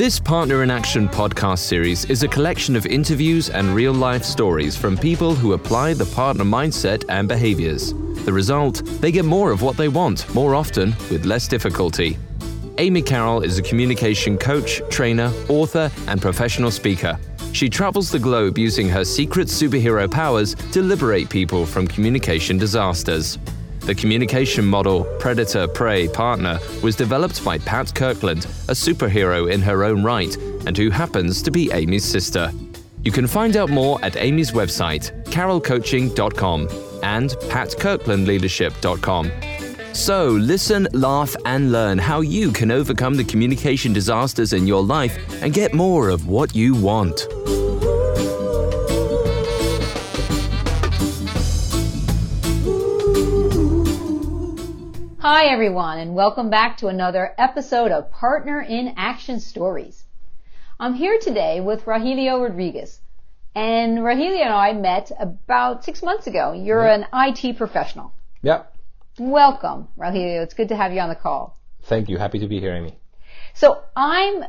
This Partner in Action podcast series is a collection of interviews and real life stories from people who apply the partner mindset and behaviors. The result, they get more of what they want more often with less difficulty. Amy Carroll is a communication coach, trainer, author, and professional speaker. She travels the globe using her secret superhero powers to liberate people from communication disasters. The communication model Predator Prey Partner was developed by Pat Kirkland, a superhero in her own right, and who happens to be Amy's sister. You can find out more at Amy's website, carrollcoaching.com and patkirklandleadership.com. So, listen, laugh, and learn how you can overcome the communication disasters in your life and get more of what you want. Hi, everyone, and welcome back to another episode of Partner in Action Stories. I'm here today with Rogelio Rodriguez. And Rogelio and I met about six months ago. You're an IT professional. Yep. Welcome, Rogelio. It's good to have you on the call. Thank you. Happy to be here, Amy. So I'm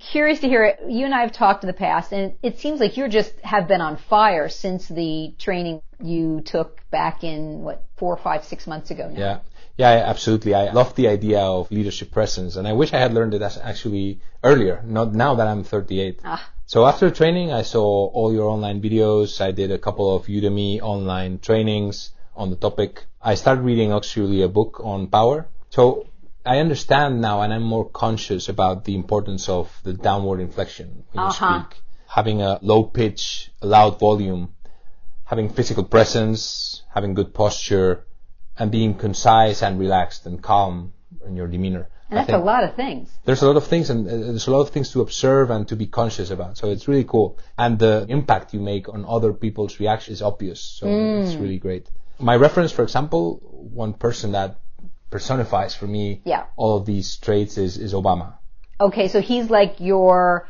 curious to hear it. You and I have talked in the past, and it seems like you just have been on fire since the training you took back in what four, five, six months ago now. Yeah. Yeah, absolutely. I love the idea of leadership presence, and I wish I had learned it actually earlier. Not now that I'm 38. Ah. So after training, I saw all your online videos. I did a couple of Udemy online trainings on the topic. I started reading actually a book on power. So I understand now, and I'm more conscious about the importance of the downward inflection when uh-huh. you speak. Having a low pitch, a loud volume, having physical presence, having good posture and being concise and relaxed and calm in your demeanor. And that's a lot of things. There's a lot of things, and uh, there's a lot of things to observe and to be conscious about. So it's really cool, and the impact you make on other people's reaction is obvious. So mm. it's really great. My reference, for example, one person that personifies for me yeah. all of these traits is is Obama. Okay, so he's like your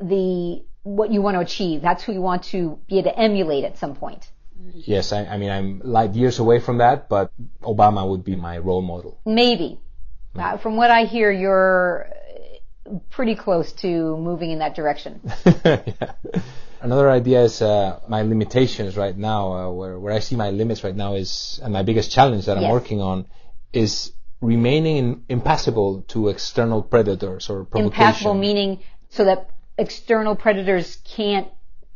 the what you want to achieve. That's who you want to be able to emulate at some point. Yes, I, I, mean I'm light years away from that, but Obama would be my role model. Maybe. Uh, from what I hear, you're pretty close to moving in that direction. yeah. Another idea is uh, my limitations right now, uh, where where I see my limits right now is, and my biggest challenge that I'm working on is remaining in, impassible to external predators or provocation. Impassible meaning so that external predators can't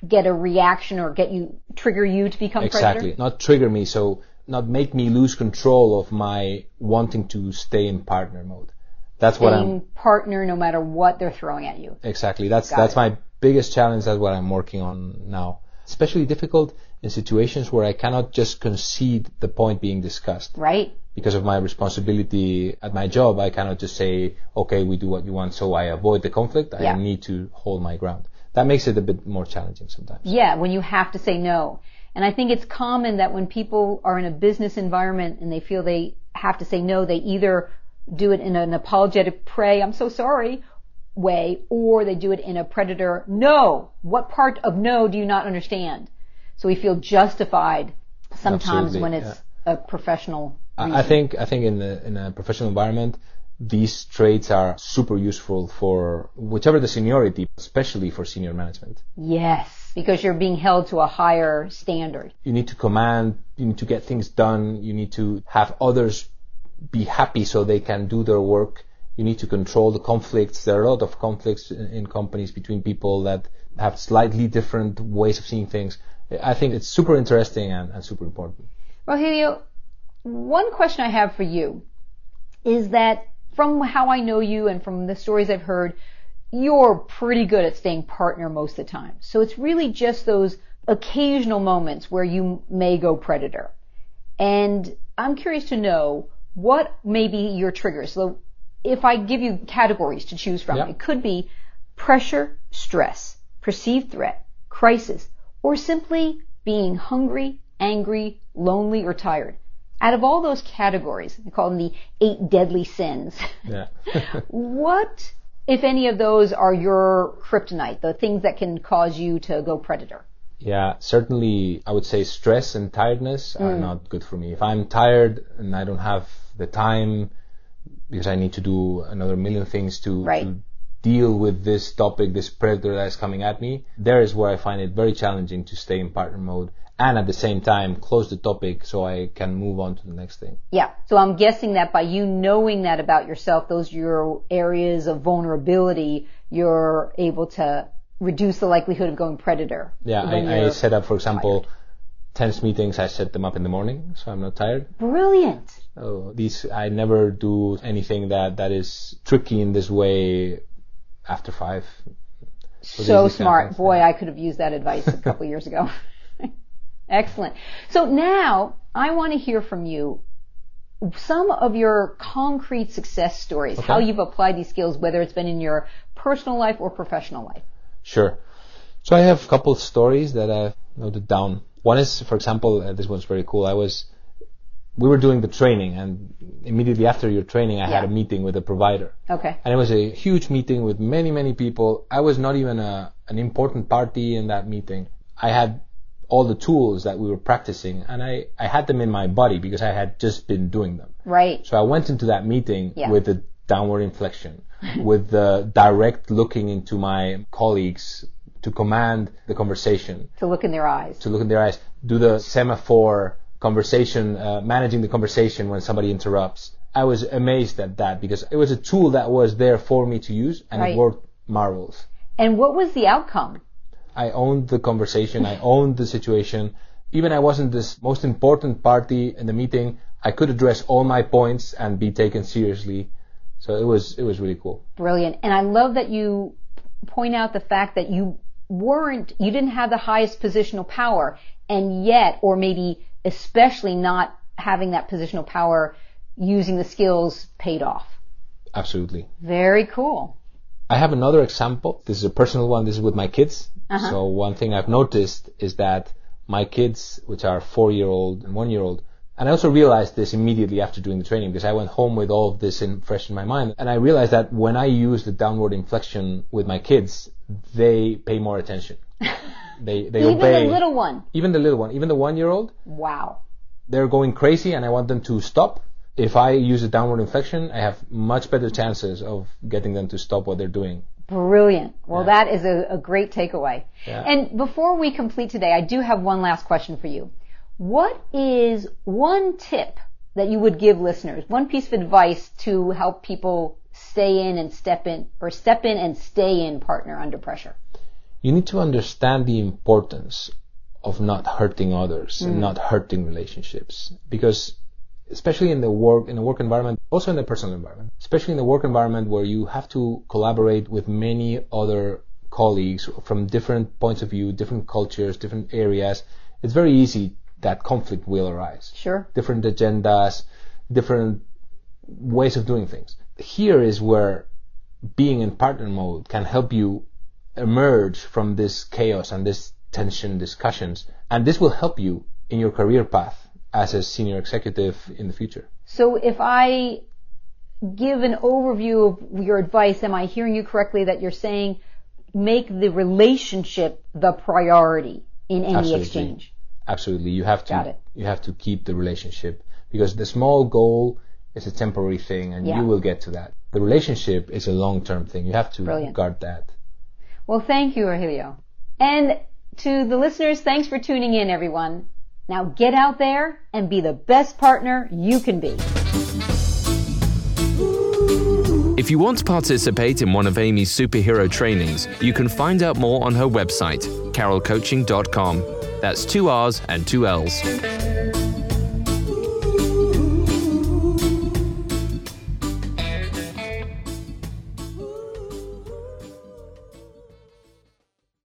get a reaction or get you trigger you to become exactly. Predator? not trigger me so not make me lose control of my wanting to stay in partner mode. That's Staying what i'm partner no matter what they're throwing at you. Exactly. That's Got that's it. my biggest challenge. That's what i'm working on now. Especially difficult in situations where i cannot just concede the point being discussed. Right. Because of my responsibility at my job i cannot just say okay we do what you want so i avoid the conflict. Yeah. i need to hold my ground that makes it a bit more challenging sometimes. Yeah, when you have to say no. And I think it's common that when people are in a business environment and they feel they have to say no, they either do it in an apologetic prey, I'm so sorry way, or they do it in a predator, no. What part of no do you not understand? So we feel justified sometimes Absolutely, when it's yeah. a professional. Reason. I think I think in the in a professional environment, these traits are super useful for whichever the seniority, especially for senior management. Yes, because you're being held to a higher standard. You need to command, you need to get things done, you need to have others be happy so they can do their work. You need to control the conflicts. There are a lot of conflicts in companies between people that have slightly different ways of seeing things. I think it's super interesting and, and super important. Rogelio, one question I have for you is that from how I know you and from the stories I've heard, you're pretty good at staying partner most of the time. So it's really just those occasional moments where you may go predator. And I'm curious to know what may be your triggers. So if I give you categories to choose from, yep. it could be pressure, stress, perceived threat, crisis, or simply being hungry, angry, lonely, or tired out of all those categories, we call them the eight deadly sins. Yeah. what, if any of those, are your kryptonite, the things that can cause you to go predator? Yeah, certainly I would say stress and tiredness are mm. not good for me. If I'm tired and I don't have the time because I need to do another million things to, right. to deal with this topic, this predator that is coming at me, there is where I find it very challenging to stay in partner mode and at the same time close the topic so I can move on to the next thing. Yeah. So I'm guessing that by you knowing that about yourself, those are your areas of vulnerability, you're able to reduce the likelihood of going predator. Yeah, I, I set up, for example, tired. tense meetings. I set them up in the morning, so I'm not tired. Brilliant. Oh, these I never do anything that that is tricky in this way after five. So, so smart, boy! I could have used that advice a couple years ago. Excellent. So now I want to hear from you some of your concrete success stories, okay. how you've applied these skills, whether it's been in your personal life or professional life. Sure. So I have a couple of stories that I've noted down. One is, for example, uh, this one's very cool. I was, we were doing the training and immediately after your training, I yeah. had a meeting with a provider. Okay. And it was a huge meeting with many, many people. I was not even a, an important party in that meeting. I had all the tools that we were practicing and I, I had them in my body because I had just been doing them. Right. So I went into that meeting yeah. with a downward inflection, with the direct looking into my colleagues to command the conversation. To look in their eyes. To look in their eyes. Do the semaphore conversation, uh, managing the conversation when somebody interrupts. I was amazed at that because it was a tool that was there for me to use and right. it worked marvels. And what was the outcome? I owned the conversation. I owned the situation. Even I wasn't this most important party in the meeting. I could address all my points and be taken seriously. So it was, it was really cool. Brilliant. And I love that you point out the fact that you weren't, you didn't have the highest positional power and yet, or maybe especially not having that positional power using the skills paid off. Absolutely. Very cool. I have another example. This is a personal one. This is with my kids. Uh-huh. So one thing I've noticed is that my kids, which are four year old and one year old, and I also realized this immediately after doing the training because I went home with all of this in, fresh in my mind. And I realized that when I use the downward inflection with my kids, they pay more attention. They, they even obey. Even the little one. Even the little one. Even the one year old. Wow. They're going crazy and I want them to stop. If I use a downward inflection, I have much better chances of getting them to stop what they're doing. Brilliant. Well, yeah. that is a, a great takeaway. Yeah. And before we complete today, I do have one last question for you. What is one tip that you would give listeners, one piece of advice to help people stay in and step in, or step in and stay in partner under pressure? You need to understand the importance of not hurting others mm. and not hurting relationships because especially in the work in the work environment, also in the personal environment, especially in the work environment where you have to collaborate with many other colleagues from different points of view, different cultures, different areas, it's very easy that conflict will arise. Sure. Different agendas, different ways of doing things. Here is where being in partner mode can help you emerge from this chaos and this tension discussions. And this will help you in your career path as a senior executive in the future. So if I give an overview of your advice, am I hearing you correctly that you're saying make the relationship the priority in any Absolutely. exchange? Absolutely. You have to you have to keep the relationship because the small goal is a temporary thing and yeah. you will get to that. The relationship is a long-term thing. You have to Brilliant. guard that. Well, thank you, Rogelio. And to the listeners, thanks for tuning in, everyone. Now get out there and be the best partner you can be. If you want to participate in one of Amy's superhero trainings, you can find out more on her website, carrollcoaching.com. That's two R's and two L's.